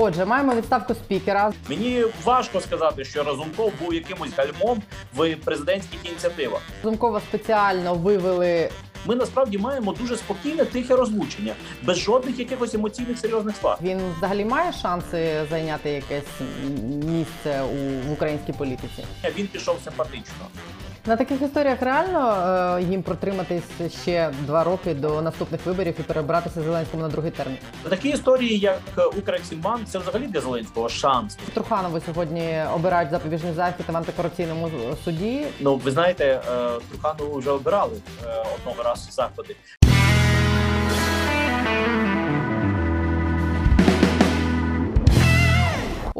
Отже, маємо відставку спікера. Мені важко сказати, що Разумков був якимось гальмом в президентських ініціативах. Зумкова спеціально вивели. Ми насправді маємо дуже спокійне тихе розлучення, без жодних якихось емоційних серйозних свар. Він взагалі має шанси зайняти якесь місце у в українській політиці. Він пішов симпатично. На таких історіях реально е, їм протриматись ще два роки до наступних виборів і перебратися Зеленському на другий термін. Такі історії, як Укрексімбан, це взагалі для Зеленського шанс. Труханову сьогодні обирають запобіжний захід в антикорупційному суді. Ну ви знаєте, е, Труханову вже обирали е, одного разу заходи.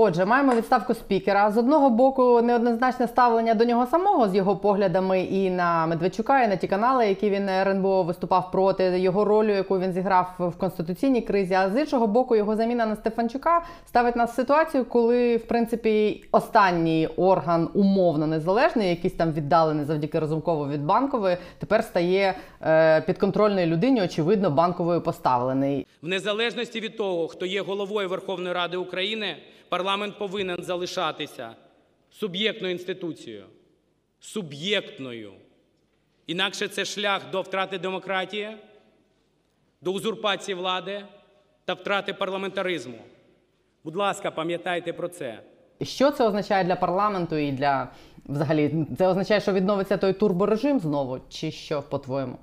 Отже, маємо відставку спікера. З одного боку, неоднозначне ставлення до нього самого з його поглядами і на Медведчука, і на ті канали, які він РНБО виступав проти його ролю, яку він зіграв в конституційній кризі. А з іншого боку, його заміна на Стефанчука ставить нас в ситуацію, коли в принципі останній орган умовно незалежний, якийсь там віддалений завдяки Разумкову від банкової, тепер стає е, підконтрольної людині, очевидно, банковою поставлений. В незалежності від того, хто є головою Верховної Ради України, парламент повинен залишатися суб'єктною інституцією. Суб'єктною. Інакше це шлях до втрати демократії, до узурпації влади та втрати парламентаризму. Будь ласка, пам'ятайте про це. Що це означає для парламенту і для взагалі це означає, що відновиться той турборежим знову, чи що по-твоєму?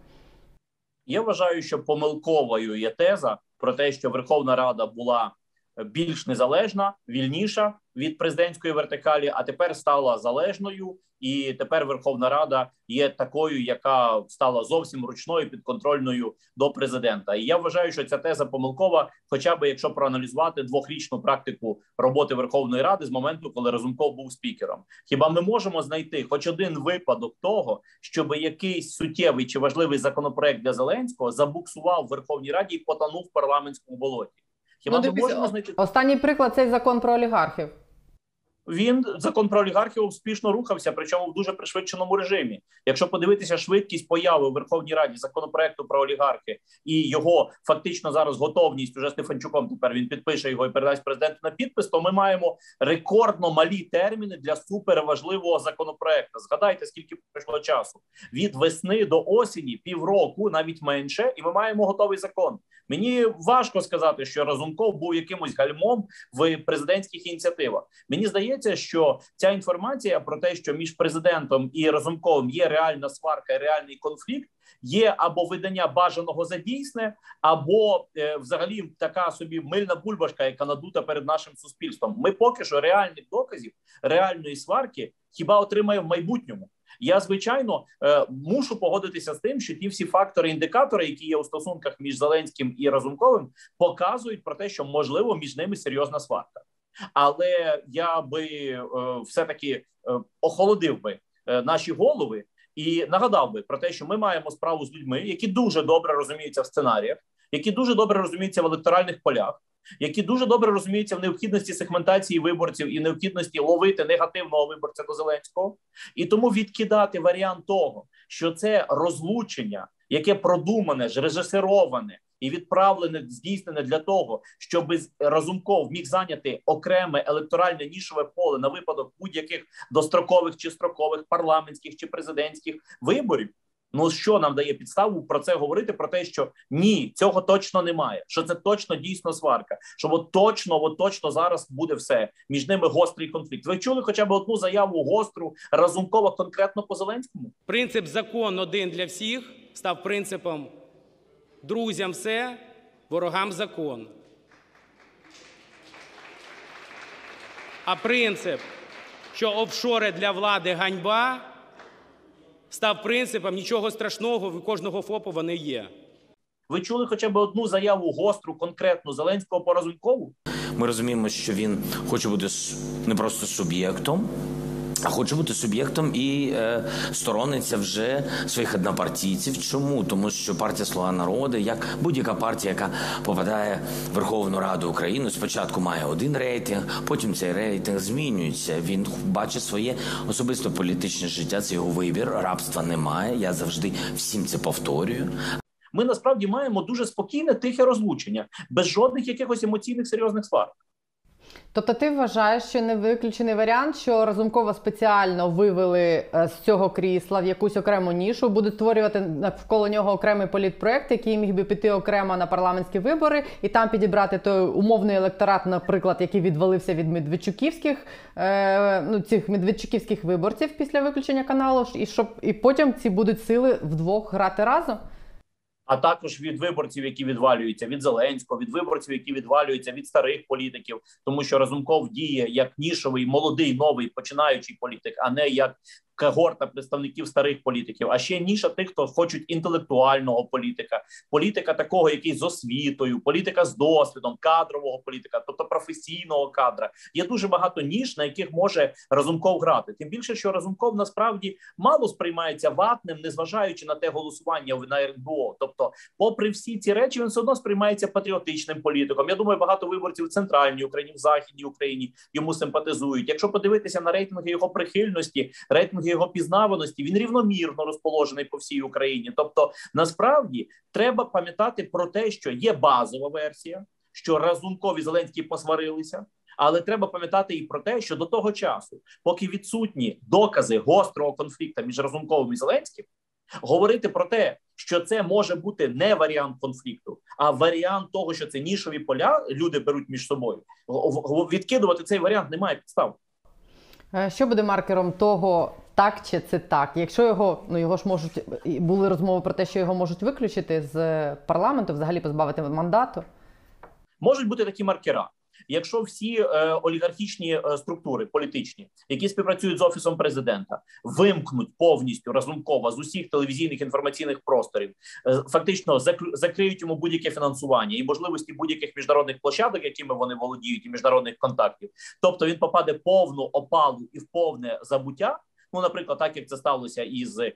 Я вважаю, що помилковою є теза про те, що Верховна Рада була більш незалежна, вільніша від президентської вертикалі, а тепер стала залежною, і тепер Верховна Рада є такою, яка стала зовсім ручною підконтрольною до президента. І я вважаю, що ця теза помилкова, хоча б якщо проаналізувати двохрічну практику роботи Верховної Ради з моменту, коли Разумков був спікером. Хіба ми можемо знайти хоч один випадок того, щоб якийсь суттєвий чи важливий законопроект для Зеленського забуксував в Верховній Раді і потонув в парламентському болоті? Хіба Ну, ми можемо знайти Останній приклад цей закон про олігархів. Він закон про олігархів успішно рухався, причому в дуже пришвидшеному режимі. Якщо подивитися швидкість появи у Верховній Раді законопроекту про олігархи і його фактично зараз готовність уже Стефанчуком. Тепер він підпише його і передасть президенту на підпис. То ми маємо рекордно малі терміни для суперважливого законопроекту. Згадайте, скільки пройшло часу від весни до осені, півроку, навіть менше, і ми маємо готовий закон. Мені важко сказати, що Разумков був якимось гальмом в президентських ініціативах. Мені здається, що ця інформація про те, що між президентом і Разумковим є реальна сварка, реальний конфлікт, є або видання бажаного за дійсне, або е, взагалі така собі мильна бульбашка, яка надута перед нашим суспільством. Ми поки що реальних доказів реальної сварки хіба отримаємо в майбутньому. Я звичайно е, мушу погодитися з тим, що ті всі фактори, індикатори, які є у стосунках між Зеленським і Разумковим, показують про те, що можливо між ними серйозна сварка. Але я би е, все таки е, охолодив би е, наші голови і нагадав би про те, що ми маємо справу з людьми, які дуже добре розуміються в сценаріях, які дуже добре розуміються в електоральних полях, які дуже добре розуміються в необхідності сегментації виборців і необхідності ловити негативного виборця до Зеленського, і тому відкидати варіант того, що це розлучення, яке продумане, ж режисероване і відправлене здійснене для того, щоб Разумков міг зайняти окреме електоральне нішове поле на випадок будь-яких дострокових чи строкових парламентських чи президентських виборів. Ну що нам дає підставу про це говорити? Про те, що ні, цього точно немає. Що це точно дійсно сварка? Що от точно, от точно зараз буде все між ними гострий конфлікт. Ви чули хоча б одну заяву гостру разумкова конкретно по Зеленському? Принцип закон один для всіх став принципом друзям все, ворогам закон. А принцип, що офшори для влади ганьба, став принципом нічого страшного, в кожного ФОПу вони є. Ви чули хоча б одну заяву гостру, конкретну Зеленського по Разумкову? Ми розуміємо, що він хоче бути не просто суб'єктом, а хоче бути суб'єктом і е, сторониться вже своїх однопартійців. Чому? Тому що партія Слуга народу, як будь-яка партія, яка попадає в Верховну Раду України, спочатку має один рейтинг, потім цей рейтинг змінюється. Він бачить своє особисто політичне життя. Це його вибір. Рабства немає. Я завжди всім це повторюю. Ми насправді маємо дуже спокійне тихе розлучення без жодних якихось емоційних серйозних сварок. Тобто, ти вважаєш, що не виключений варіант, що Разумкова спеціально вивели е, з цього крісла в якусь окрему нішу, будуть створювати навколо нього окремий політпроект, який міг би піти окремо на парламентські вибори, і там підібрати той умовний електорат, наприклад, який відвалився від медведчуківських е, ну цих медведчуківських виборців після виключення каналу, і щоб і потім ці будуть сили вдвох грати разом а також від виборців, які відвалюються від Зеленського, від виборців, які відвалюються від старих політиків, тому що Разумков діє як нішовий молодий новий починаючий політик, а не як когорта представників старих політиків, а ще ніша тих, хто хочуть інтелектуального політика, політика такого, який з освітою, політика з досвідом, кадрового політика, тобто професійного кадра. Є дуже багато ніж, на яких може Разумков грати. Тим більше, що Разумков насправді мало сприймається ватним, незважаючи на те голосування на РНБО. Тобто, попри всі ці речі, він все одно сприймається патріотичним політиком. Я думаю, багато виборців в центральній Україні, в західній Україні йому симпатизують. Якщо подивитися на рейтинги його прихильності, рейтинги його пізнаваності він рівномірно розположений по всій Україні. Тобто, насправді треба пам'ятати про те, що є базова версія, що Разумкові Зеленський посварилися. Але треба пам'ятати і про те, що до того часу, поки відсутні докази гострого конфлікту між Разумковим і Зеленським, говорити про те, що це може бути не варіант конфлікту, а варіант того, що це нішові поля люди беруть між собою. відкидувати цей варіант немає підстав. Е, що буде маркером того, так чи це так? Якщо його ну його ж можуть були розмови про те, що його можуть виключити з парламенту, взагалі позбавити мандату, можуть бути такі маркера. Якщо всі е, олігархічні е, структури політичні, які співпрацюють з офісом президента, вимкнуть повністю разумкова з усіх телевізійних інформаційних просторів, е, фактично закриють йому будь-яке фінансування і можливості будь-яких міжнародних площадок, якими вони володіють, і міжнародних контактів, тобто він попаде повну опалу і в повне забуття. Ну, наприклад, так як це сталося із е,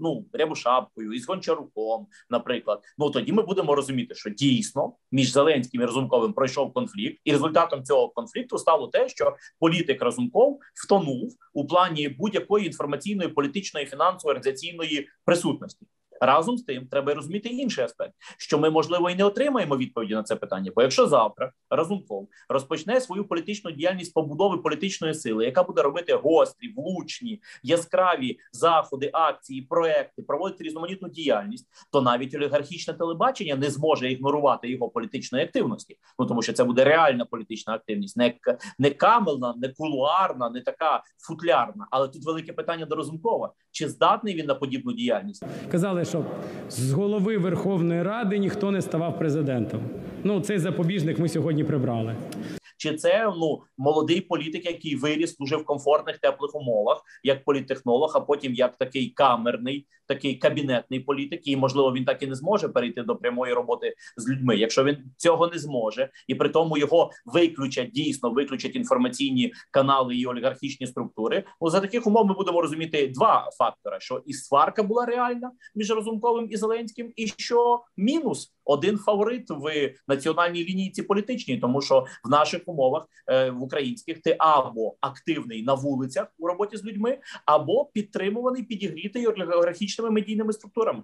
ну Рябушапкою, із Гончаруком, наприклад, ну тоді ми будемо розуміти, що дійсно між Зеленським і Разумковим пройшов конфлікт, і результатом цього конфлікту стало те, що політик Разумков втонув у плані будь-якої інформаційної, політичної, фінансової організаційної присутності. Разом з тим, треба розуміти інший аспект, що ми можливо і не отримаємо відповіді на це питання. Бо якщо завтра Разумков розпочне свою політичну діяльність побудови політичної сили, яка буде робити гострі, влучні, яскраві заходи, акції, проекти, проводити різноманітну діяльність, то навіть олігархічне телебачення не зможе ігнорувати його політичної активності. Ну тому що це буде реальна політична активність, не не камелна, не кулуарна, не така футлярна. Але тут велике питання до Разумкова: чи здатний він на подібну діяльність? Казали щоб з голови Верховної Ради ніхто не ставав президентом. Ну цей запобіжник ми сьогодні прибрали. Чи це ну молодий політик, який виріс дуже в комфортних теплих умовах, як політтехнолог, а потім як такий камерний, такий кабінетний політик, і можливо він так і не зможе перейти до прямої роботи з людьми. Якщо він цього не зможе, і при тому його виключать дійсно виключать інформаційні канали і олігархічні структури. Ну за таких умов ми будемо розуміти два фактори: що і сварка була реальна між Разумковим і Зеленським, і що мінус один фаворит в національній лінійці політичній, тому що в наших умовах е, в українських ти або активний на вулицях у роботі з людьми, або підтримуваний підігрітий олігархічними медійними структурами.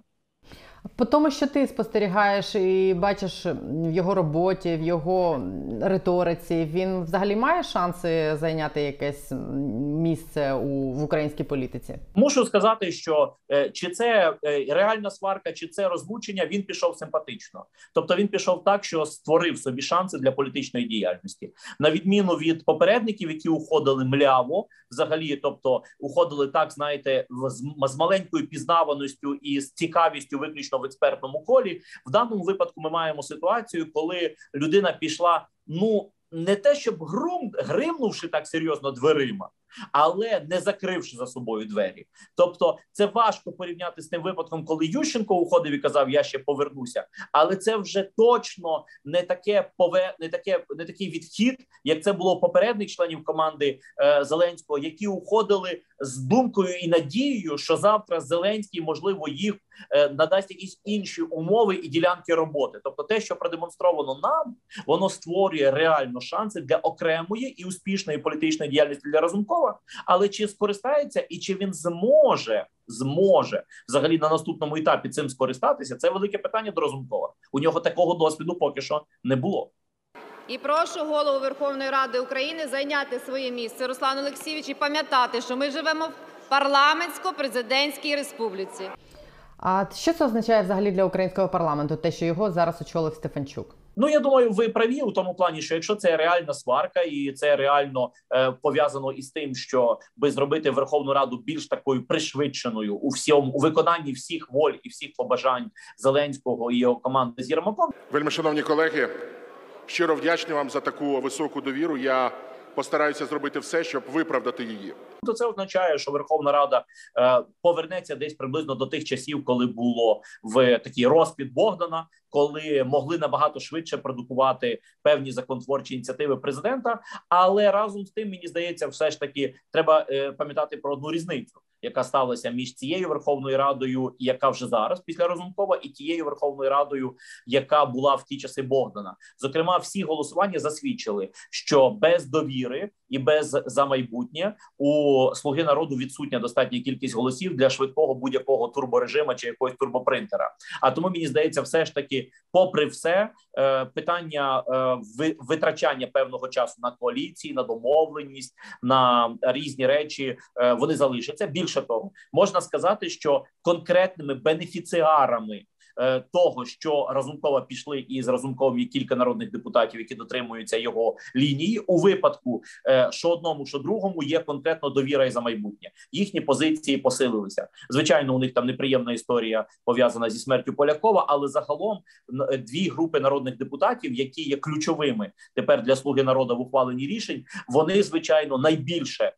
По тому, що ти спостерігаєш і бачиш в його роботі, в його риториці, він взагалі має шанси зайняти якесь місце у в українській політиці? Мушу сказати, що е, чи це е, реальна сварка, чи це розлучення, він пішов симпатично. Тобто він пішов так, що створив собі шанси для політичної діяльності, на відміну від попередників, які уходили мляво, взагалі, тобто уходили так, знаєте, з, з маленькою пізнаваністю і з цікавістю, виключно виключно в експертному колі. В даному випадку ми маємо ситуацію, коли людина пішла. Ну не те, щоб грум гримнувши так серйозно дверима, але не закривши за собою двері. Тобто, це важко порівняти з тим випадком, коли Ющенко уходив і казав, я ще повернуся. Але це вже точно не таке пове, не таке, не такий відхід, як це було попередніх членів команди е, Зеленського, які уходили з думкою і надією, що завтра Зеленський можливо їх е, надасть якісь інші умови і ділянки роботи. Тобто, те, що продемонстровано нам, воно створює реально шанси для окремої і успішної політичної діяльності для Разумкова. Але чи скористається і чи він зможе зможе взагалі на наступному етапі цим скористатися? Це велике питання до Разумкова. У нього такого досвіду поки що не було. І прошу голову Верховної Ради України зайняти своє місце, Руслан Олексійович, і пам'ятати, що ми живемо в парламентсько-президентській республіці. А що це означає взагалі для українського парламенту? Те, що його зараз очолив Стефанчук? Ну я думаю, ви праві у тому плані, що якщо це реальна сварка, і це реально е, пов'язано із тим, що би зробити Верховну Раду більш такою пришвидшеною у всьому у виконанні всіх воль і всіх побажань Зеленського і його команди з Єрмаком, Вельми шановні колеги, щиро вдячний вам за таку високу довіру. Я постараюся зробити все, щоб виправдати її. То це означає, що Верховна Рада е, повернеться десь приблизно до тих часів, коли було в такий розпід Богдана, коли могли набагато швидше продукувати певні законотворчі ініціативи президента. Але разом з тим мені здається, все ж таки треба е, пам'ятати про одну різницю, яка сталася між цією Верховною Радою, яка вже зараз після Розумкова, і тією Верховною Радою, яка була в ті часи Богдана. Зокрема, всі голосування засвідчили, що без довіри і без за майбутнє у слуги народу відсутня достатня кількість голосів для швидкого будь-якого турборежима чи якогось турбопринтера. А тому мені здається, все ж таки, попри все, е, питання е, витрачання певного часу на коаліції, на домовленість, на різні речі е, вони залишаться. Більше того, можна сказати, що конкретними бенефіціарами. Е, Того, що Разумкова пішли і з Разумковим є кілька народних депутатів, які дотримуються його лінії, у випадку е, що одному, що другому є конкретно довіра і за майбутнє. Їхні позиції посилилися. Звичайно, у них там неприємна історія пов'язана зі смертю Полякова, але загалом е, дві групи народних депутатів, які є ключовими тепер для слуги народу в ухваленні рішень, вони звичайно найбільше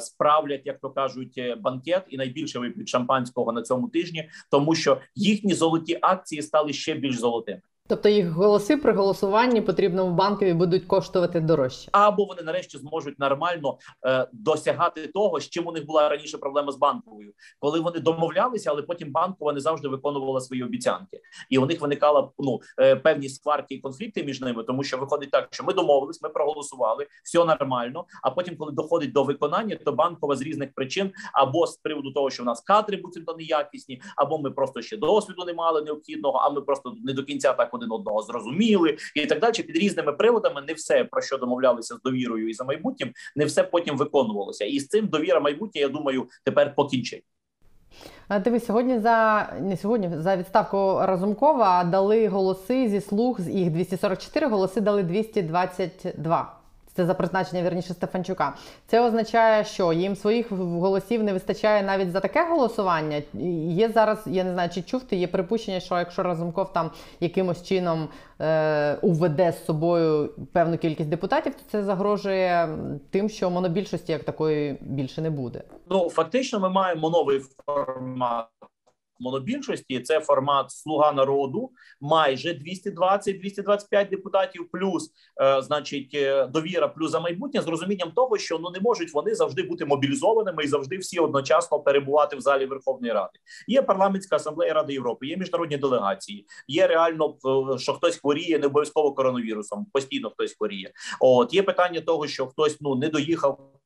справлять, як то кажуть, банкет і найбільше вип'ють шампанського на цьому тижні, тому що їхні золоті акції стали ще більш золотими. Тобто їх голоси при голосуванні потрібному банкові будуть коштувати дорожче. або вони нарешті зможуть нормально е, досягати того, з чим у них була раніше проблема з банковою, коли вони домовлялися, але потім банкова не завжди виконувала свої обіцянки, і у них виникала ну е, певні сварки і конфлікти між ними, тому що виходить так, що ми домовились, ми проголосували, все нормально. А потім, коли доходить до виконання, то банкова з різних причин або з приводу того, що в нас кадри буцімто неякісні, або ми просто ще досвіду не мали необхідного, а ми просто не до кінця так один одного зрозуміли, і так далі. Під різними приводами не все про що домовлялися з довірою і за майбутнім, не все потім виконувалося. І з цим довіра майбутнє, я думаю, тепер покінчить. А Дивись, сьогодні за не сьогодні за відставку Разумкова дали голоси зі слуг з їх 244 голоси дали 222. Це за призначення вірніше Стефанчука. Це означає, що їм своїх голосів не вистачає навіть за таке голосування. Є зараз, я не знаю, чи чув ти, є припущення, що якщо Разумков там якимось чином е, уведе з собою певну кількість депутатів, то це загрожує тим, що монобільшості як такої більше не буде. Ну фактично, ми маємо новий формат. Монобільшості це формат Слуга народу, майже 220-225 депутатів, плюс, е, значить, е, довіра, плюс за майбутнє з розумінням того, що ну не можуть вони завжди бути мобілізованими і завжди всі одночасно перебувати в залі Верховної Ради. Є парламентська асамблея Ради Європи, є міжнародні делегації. Є реально е, що хтось хворіє, не обов'язково коронавірусом. Постійно хтось хворіє. От є питання того, що хтось ну не доїхав.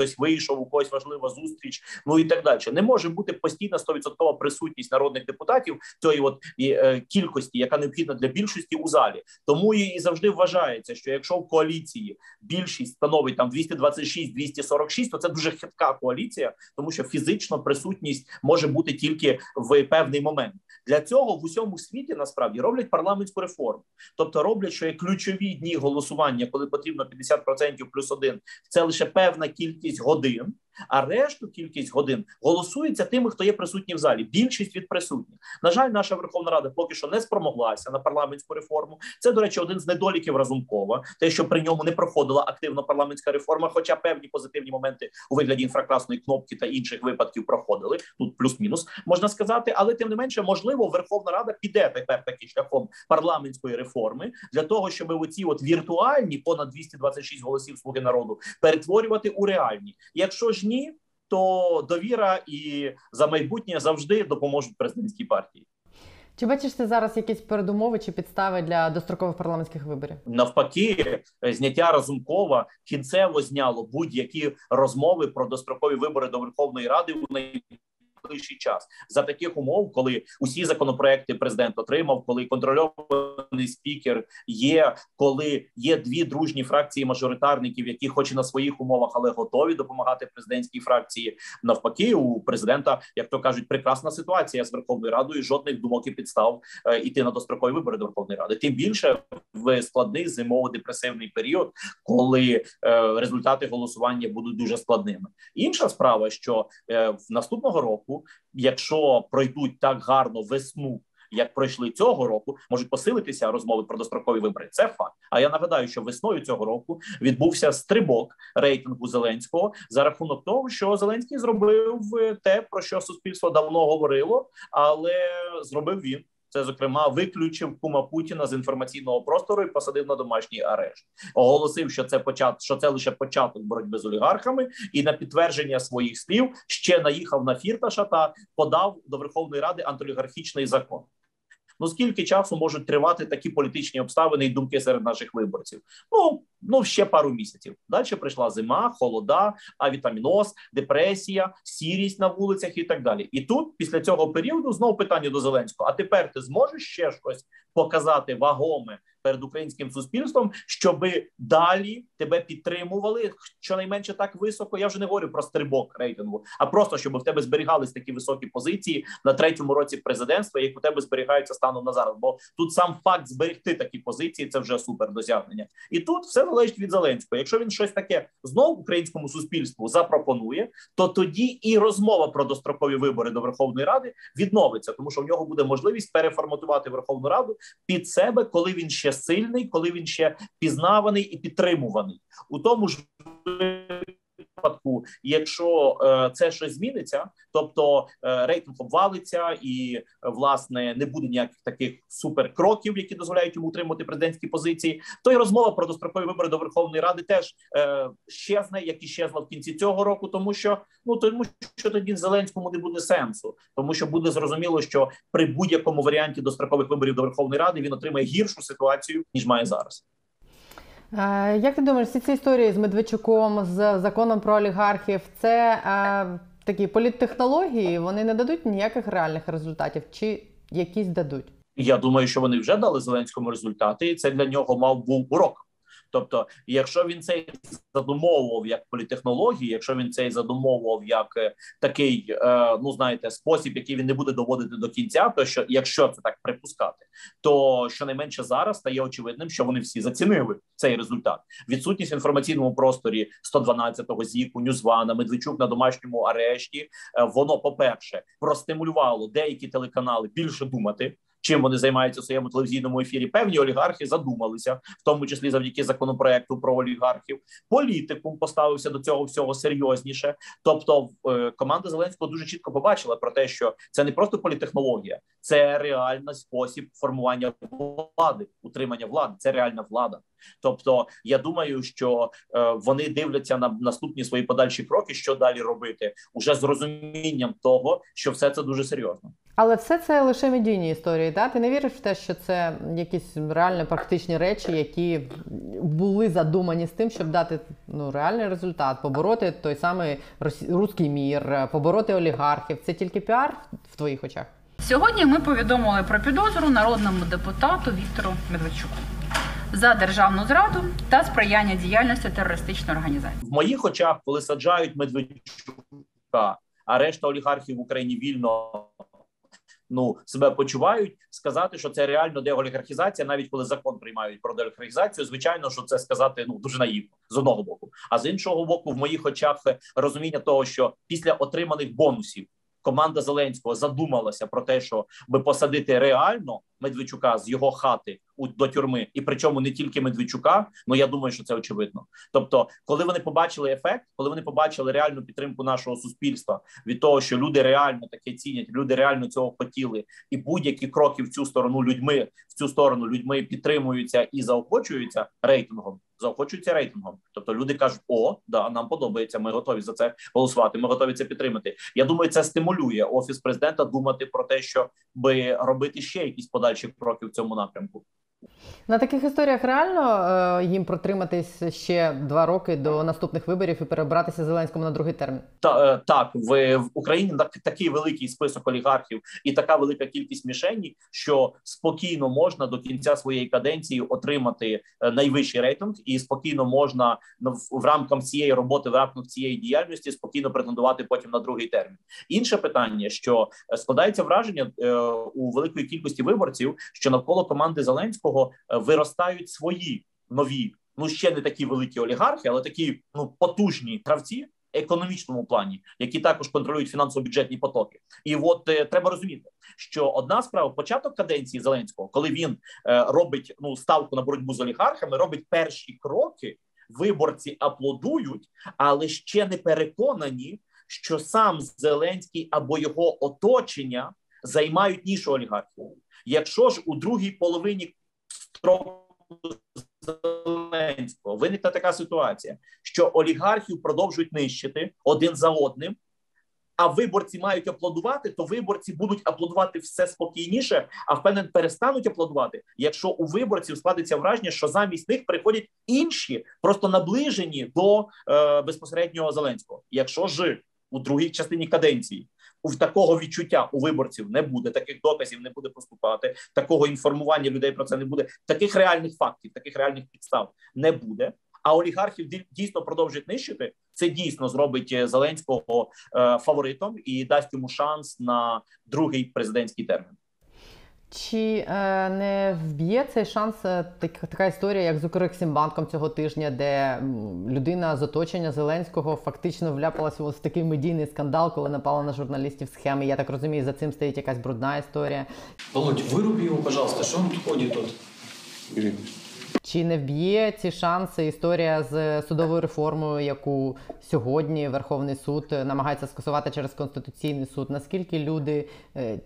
Хтось вийшов, у когось важлива зустріч, ну і так далі. Не може бути постійна 100% присутність народних депутатів цієї от і, е, кількості, яка необхідна для більшості у залі. Тому і, і завжди вважається, що якщо в коаліції більшість становить там 226-246, то це дуже хитка коаліція, тому що фізично присутність може бути тільки в певний момент. Для цього в усьому світі насправді роблять парламентську реформу, тобто роблять, що є ключові дні голосування, коли потрібно 50% плюс один, це лише певна кількість годин. А решту кількість годин голосується тими, хто є присутні в залі. Більшість від присутніх. На жаль, наша Верховна Рада поки що не спромоглася на парламентську реформу. Це, до речі, один з недоліків Разумкова, те, що при ньому не проходила активно парламентська реформа, хоча певні позитивні моменти у вигляді інфракрасної кнопки та інших випадків проходили. Тут плюс-мінус можна сказати, але тим не менше, можливо, Верховна Рада піде тепер таки шляхом парламентської реформи для того, щоб оці от віртуальні понад 226 голосів слуги народу перетворювати у реальні. Якщо ж ні, то довіра і за майбутнє завжди допоможуть президентській партії. Чи бачиш ти зараз якісь передумови чи підстави для дострокових парламентських виборів? Навпаки, зняття Разумкова кінцево зняло будь-які розмови про дострокові вибори до Верховної Ради у найближчий час за таких умов, коли усі законопроекти президент отримав, коли контрольований спікер є, коли є дві дружні фракції мажоритарників, які, хоч і на своїх умовах, але готові допомагати президентській фракції. Навпаки, у президента, як то кажуть, прекрасна ситуація з Верховною Радою. Жодних думок і підстав е, іти на дострокові вибори до Верховної Ради. Тим більше в складний зимово-депресивний період, коли е, результати голосування будуть дуже складними. Інша справа, що е, в наступного року, якщо пройдуть так гарно весну. Як пройшли цього року, можуть посилитися розмови про дострокові вибори. Це факт. А я нагадаю, що весною цього року відбувся стрибок рейтингу Зеленського за рахунок того, що Зеленський зробив те, про що суспільство давно говорило, але зробив він. Це зокрема виключив кума Путіна з інформаційного простору і посадив на домашній арешт. Оголосив, що це почат, що це лише початок боротьби з олігархами, і на підтвердження своїх слів ще наїхав на фірташа та подав до Верховної Ради антиолігархічний закон. Ну скільки часу можуть тривати такі політичні обставини і думки серед наших виборців? Ну ну ще пару місяців. Далі прийшла зима, холода, авітаміноз, депресія, сірість на вулицях і так далі. І тут, після цього періоду, знову питання до Зеленського: а тепер ти зможеш ще щось показати вагоме перед українським суспільством, щоби далі тебе підтримували щонайменше так високо. Я вже не говорю про стрибок рейтингу, а просто щоб в тебе зберігались такі високі позиції на третьому році президентства, як у тебе зберігаються станом на зараз. Бо тут сам факт зберегти такі позиції це вже супер досягнення. І тут все залежить від Зеленського. Якщо він щось таке знов українському суспільству запропонує, то тоді і розмова про дострокові вибори до Верховної Ради відновиться, тому що в нього буде можливість переформатувати Верховну Раду під себе, коли він ще сильний, коли він ще пізнаваний і підтримуваний у тому ж випадку, якщо е, це щось зміниться, тобто е, рейтинг обвалиться, і е, власне не буде ніяких таких суперкроків, які дозволяють йому утримати президентські позиції, то й розмова про дострокові вибори до Верховної Ради теж щезне, як і щезла в кінці цього року, тому що ну тому, що тоді Зеленському не буде сенсу, тому що буде зрозуміло, що при будь-якому варіанті дострокових виборів до Верховної Ради він отримає гіршу ситуацію ніж має зараз. Е, як ти думаєш, всі ці історії з Медведчуком, з законом про олігархів, це е, такі політтехнології, вони не дадуть ніяких реальних результатів, чи якісь дадуть? Я думаю, що вони вже дали Зеленському результати, і це для нього мав був урок. Тобто, якщо він цей задумовував як політехнології, якщо він цей задумовував як е, такий, е, ну знаєте, спосіб, який він не буде доводити до кінця, то що якщо це так припускати, то щонайменше зараз стає очевидним, що вони всі зацінили цей результат. Відсутність в інформаційному просторі 112-го зіку, Ньюзвана, Медведчук на домашньому арешті. Е, воно, по перше, простимулювало деякі телеканали більше думати чим вони займаються у своєму телевізійному ефірі. Певні олігархи задумалися, в тому числі завдяки законопроекту про олігархів. Політикум поставився до цього всього серйозніше. Тобто, е, команда Зеленського дуже чітко побачила про те, що це не просто політехнологія, це реальний спосіб формування влади, утримання влади. Це реальна влада. Тобто, я думаю, що е, вони дивляться на наступні свої подальші кроки, що далі робити, уже з розумінням того, що все це дуже серйозно. Але все це лише медійні історії. Да? Ти не віриш в те, що це якісь реально практичні речі, які були задумані з тим, щоб дати ну реальний результат, побороти той самий руський мір, побороти олігархів. Це тільки піар в твоїх очах. Сьогодні ми повідомили про підозру народному депутату Віктору Медведчуку за державну зраду та сприяння діяльності терористичної організації. В моїх очах, коли саджають Медведчука, а решта олігархів в Україні вільно ну себе почувають, сказати, що це реально деолігархізація, навіть коли закон приймають про деолігархізацію, звичайно, що це сказати ну дуже наївно з одного боку. А з іншого боку, в моїх очах розуміння того, що після отриманих бонусів команда Зеленського задумалася про те, що би посадити реально Медведчука з його хати у до тюрми, і причому не тільки Медведчука. Ну я думаю, що це очевидно. Тобто, коли вони побачили ефект, коли вони побачили реальну підтримку нашого суспільства від того, що люди реально таке цінять, люди реально цього хотіли, і будь-які кроки в цю сторону людьми в цю сторону людьми підтримуються і заохочуються рейтингом. Заохочуються рейтингом, тобто люди кажуть: о, да, нам подобається. Ми готові за це голосувати. Ми готові це підтримати. Я думаю, це стимулює офіс президента думати про те, що би робити ще якісь подальші кроки в цьому напрямку. На таких історіях реально е, їм протриматись ще два роки до наступних виборів і перебратися Зеленському на другий термін. Та е, так в, в Україні так, такий великий список олігархів і така велика кількість мішені, що спокійно можна до кінця своєї каденції отримати е, найвищий рейтинг, і спокійно можна в, в рамках цієї роботи, в рамках цієї діяльності спокійно претендувати потім на другий термін. Інше питання, що складається враження у великої кількості виборців, що навколо команди Зеленського виростають свої нові, ну ще не такі великі олігархи, але такі ну потужні гравці. Економічному плані, які також контролюють фінансово-бюджетні потоки, і от е, треба розуміти, що одна справа початок каденції Зеленського, коли він е, робить ну ставку на боротьбу з олігархами, робить перші кроки. Виборці аплодують, але ще не переконані, що сам Зеленський або його оточення займають нішу олігархів. Якщо ж у другій половині Зеленського виникне така ситуація, що олігархів продовжують нищити один за одним. А виборці мають аплодувати, то виборці будуть аплодувати все спокійніше, а впевнен перестануть аплодувати, якщо у виборців складеться враження, що замість них приходять інші, просто наближені до е, безпосереднього Зеленського. Якщо ж у другій частині каденції у такого відчуття у виборців не буде, таких доказів не буде поступати, такого інформування людей про це не буде. Таких реальних фактів, таких реальних підстав не буде. А олігархів дійсно продовжують нищити. Це дійсно зробить е, Зеленського е, фаворитом і дасть йому шанс на другий президентський термін. Чи е, не вб'є цей шанс е, так, така історія, як з Укрексімбанком цього тижня, де людина з оточення Зеленського фактично вляпалася в такий медійний скандал, коли напала на журналістів схеми? Я так розумію, за цим стоїть якась брудна історія. Володь, вируби його, пожалуйста, що він ходить тут? Чи не вб'є ці шанси історія з судовою реформою, яку сьогодні Верховний суд намагається скасувати через конституційний суд? Наскільки люди е,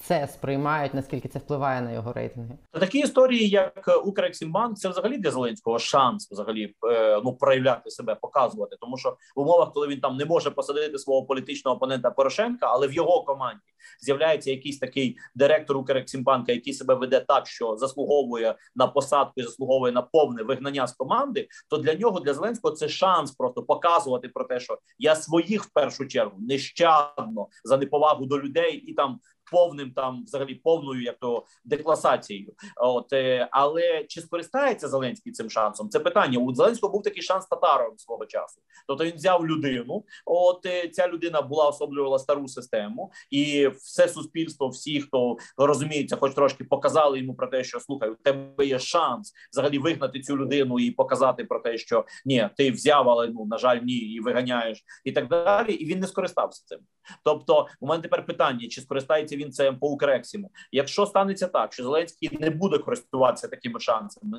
це сприймають, наскільки це впливає на його рейтинги? Такі історії, як Укрексімбанк, це взагалі для Зеленського шанс взагалі е, ну проявляти себе, показувати, тому що в умовах, коли він там не може посадити свого політичного опонента Порошенка, але в його команді з'являється якийсь такий директор Укрексімбанка, який себе веде так, що заслуговує на посадку і заслуговує на повне вигнання з команди. То для нього для Зеленського це шанс просто показувати про те, що я своїх в першу чергу нещадно за неповагу до людей і там повним там, взагалі, повною як то декласацією. От е, але чи скористається Зеленський цим шансом? Це питання. У Зеленського був такий шанс татаром свого часу. Тобто він взяв людину. От е, ця людина була особлювала стару систему, і все суспільство, всі, хто розуміється, хоч трошки показали йому про те, що слухай, у тебе є шанс взагалі вигнати цю людину і показати про те, що ні, ти взяв, але ну на жаль, ні, і виганяєш, і так далі. І він не скористався цим. Тобто, у мене тепер питання: чи скористається він це по Укрексіму? Якщо станеться так, що Зеленський не буде користуватися такими шансами,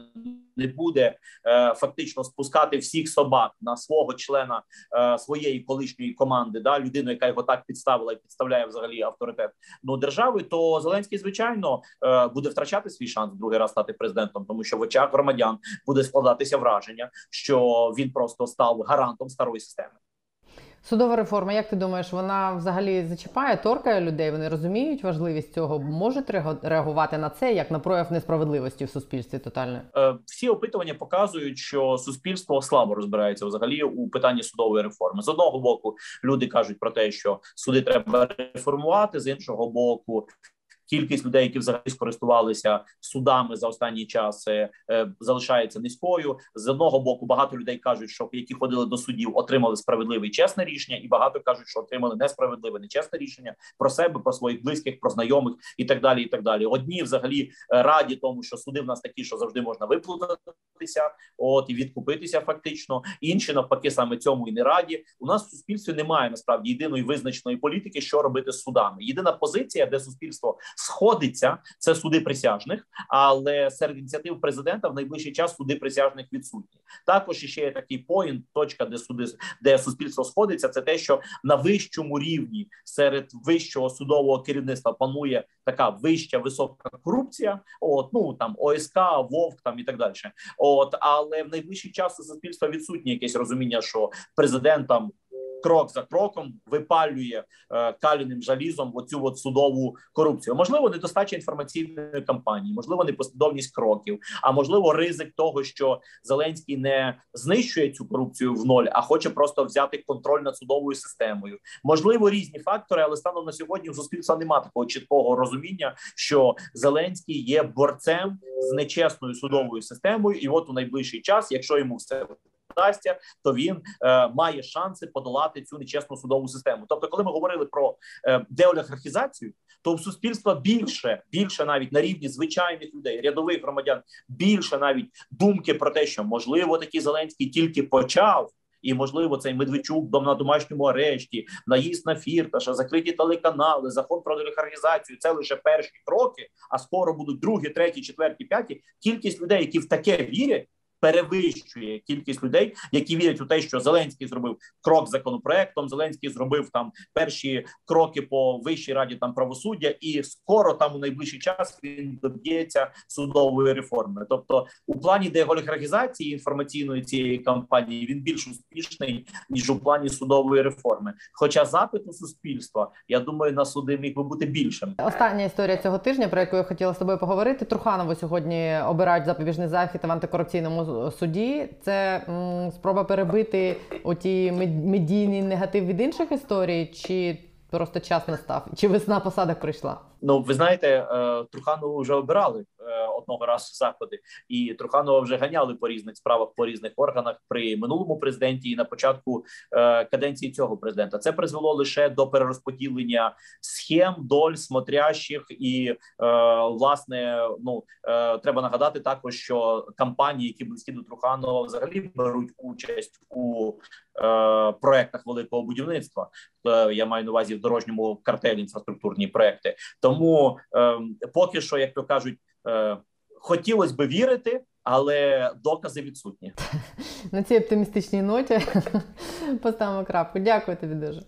не буде е, фактично спускати всіх собак на свого члена е, своєї колишньої команди, да людину, яка його так підставила і підставляє взагалі авторитет ну держави, то Зеленський звичайно е, буде втрачати свій шанс другий раз стати президентом, тому що в очах громадян буде складатися враження, що він просто став гарантом старої системи. Судова реформа, як ти думаєш, вона взагалі зачіпає, торкає людей? Вони розуміють важливість цього, можуть реагувати на це як на прояв несправедливості в суспільстві Тотальне Е, всі опитування показують, що суспільство слабо розбирається взагалі у питанні судової реформи. З одного боку, люди кажуть про те, що суди треба реформувати, з іншого боку. Кількість людей, які взагалі скористувалися судами за останній час, е, е, залишається низькою. З одного боку, багато людей кажуть, що які ходили до судів, отримали справедливе і чесне рішення, і багато кажуть, що отримали несправедливе, нечесне рішення про себе, про своїх близьких, про знайомих і так далі. І так далі. Одні взагалі е, раді тому, що суди в нас такі, що завжди можна виплутатися, от і відкупитися фактично. Інші навпаки, саме цьому і не раді. У нас в суспільстві немає насправді єдиної визначеної політики, що робити з судами. Єдина позиція, де суспільство сходиться, це суди присяжних, але серед ініціатив президента в найближчий час суди присяжних відсутні. Також ще є такий поінт, точка, де суди де суспільство сходиться. Це те, що на вищому рівні серед вищого судового керівництва панує така вища висока корупція. От ну там ОСК, Вовк там і так далі. От але в найближчий час у суспільства відсутнє якесь розуміння, що президент там крок за кроком випалює е, каліним жалізом оцю от судову корупцію. Можливо, недостача інформаційної кампанії, можливо, непослідовність кроків, а можливо, ризик того, що Зеленський не знищує цю корупцію в ноль, а хоче просто взяти контроль над судовою системою. Можливо, різні фактори, але станом на сьогодні у суспільства немає такого чіткого розуміння, що Зеленський є борцем з нечесною судовою системою, і от у найближчий час, якщо йому все вдасться, то він е, має шанси подолати цю нечесну судову систему. Тобто, коли ми говорили про е, деолігархізацію, то в суспільства більше, більше навіть на рівні звичайних людей, рядових громадян, більше навіть думки про те, що можливо такий Зеленський тільки почав. І можливо цей Медведчук дом на домашньому арешті, наїзд на фірташа, закриті телеканали, закон про олігархізацію – Це лише перші кроки. А скоро будуть другі, треті, четверті, п'яті. Кількість людей, які в таке вірять, перевищує кількість людей, які вірять у те, що Зеленський зробив крок законопроектом. Зеленський зробив там перші кроки по вищій раді там правосуддя, і скоро там у найближчий час він доб'ється судової реформи. Тобто, у плані деолігархізації інформаційної цієї кампанії він більш успішний ніж у плані судової реформи. Хоча запит у суспільства, я думаю, на суди міг би бути більшим. Остання історія цього тижня, про яку я хотіла з тобою поговорити. Труханову сьогодні обирають запобіжний захід в антикорупційному суді. Це м, спроба перебити оті медійний негатив від інших історій, чи просто час настав? Чи весна посадок прийшла? Ну, ви знаєте, е, Труханову вже обирали е, одного разу заходи, і Труханова вже ганяли по різних справах по різних органах при минулому президенті і на початку е, каденції цього президента. Це призвело лише до перерозподілення схем, доль смотрящих, і власне ну треба нагадати також, що кампанії, які близькі до Труханова, взагалі беруть участь у проектах великого будівництва. Я маю на увазі в дорожньому картелі інфраструктурні проекти. Тому е, поки що, як то кажуть, е, хотілося би вірити, але докази відсутні. На цій оптимістичній ноті поставимо крапку. Дякую тобі дуже.